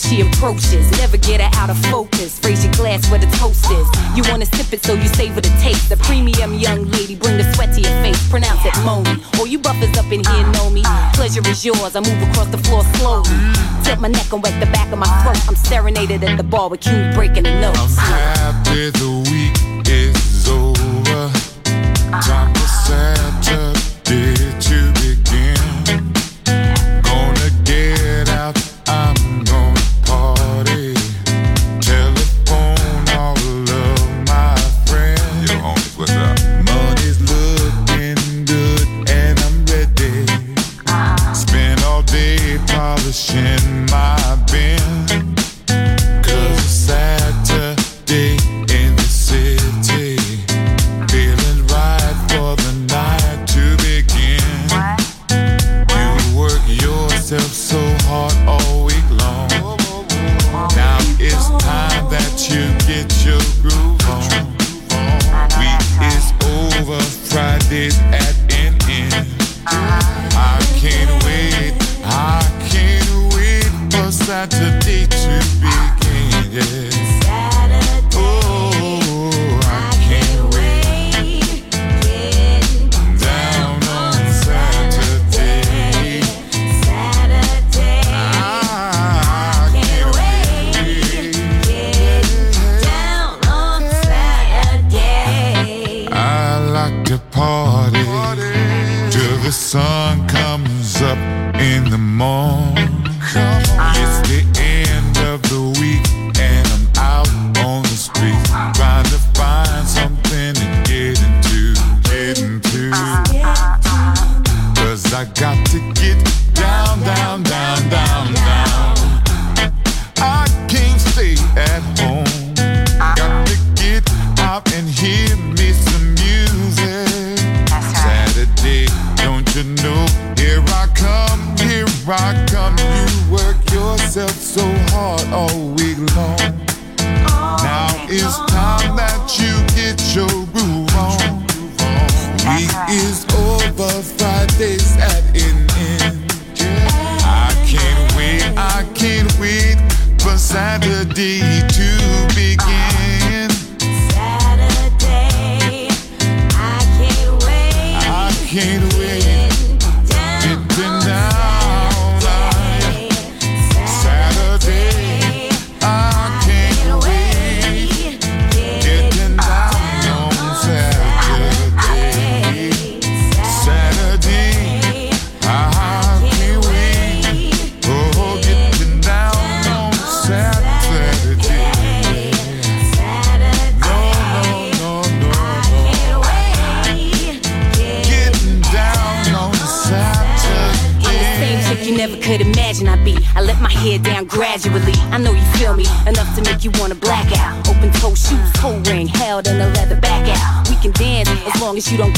she approaches. Never get her out of focus. Raise your glass where the toast is. You wanna sip it so you savor the taste. The premium young lady, bring the sweat to your face. Pronounce it Moni. All you buffers up in here know me. Pleasure is yours. I move across the floor slowly. Tilt my neck and wet the back of my throat. I'm serenaded at the bar with you breaking the notes. I'm happy the week is over. Time to Santa.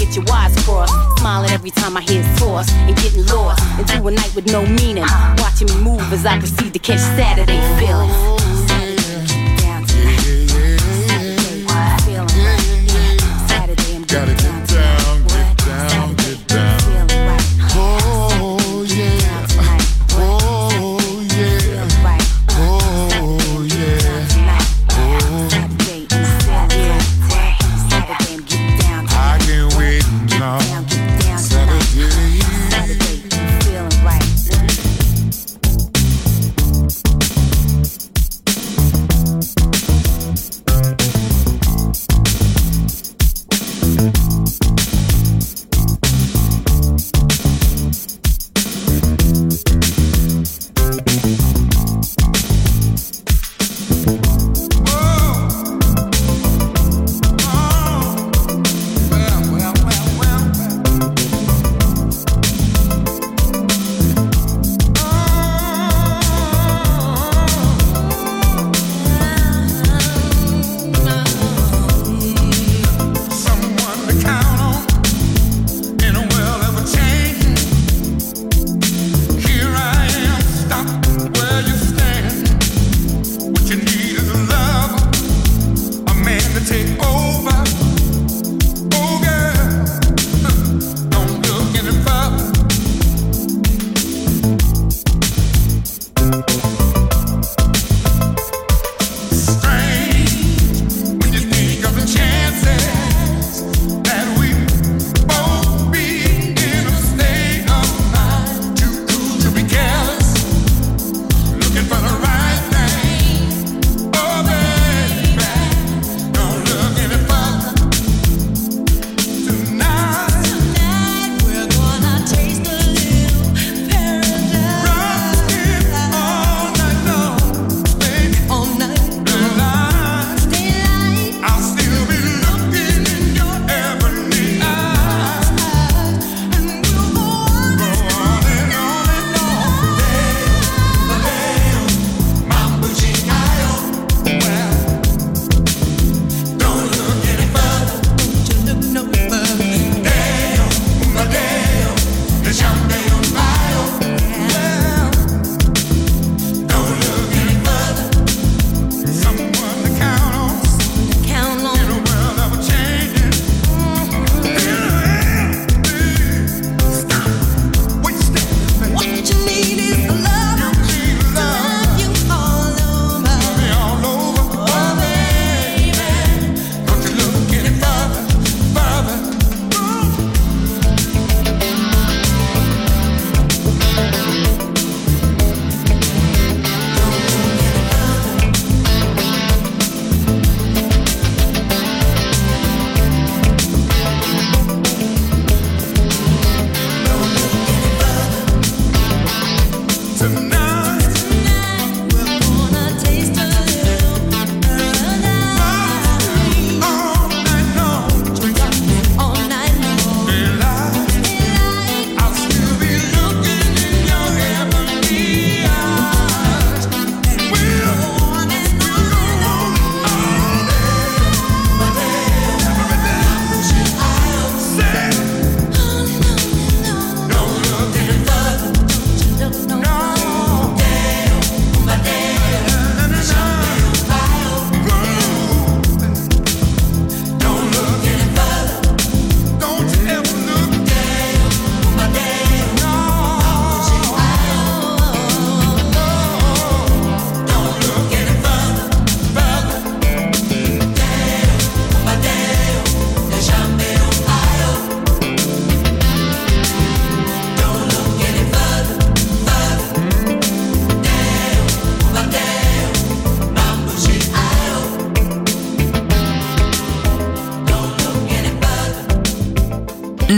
get your wires crossed. Smiling every time I hear it's forced and getting lost into a night with no meaning. Watching me move as I proceed to catch Saturday feeling.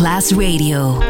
Masterclass Radio.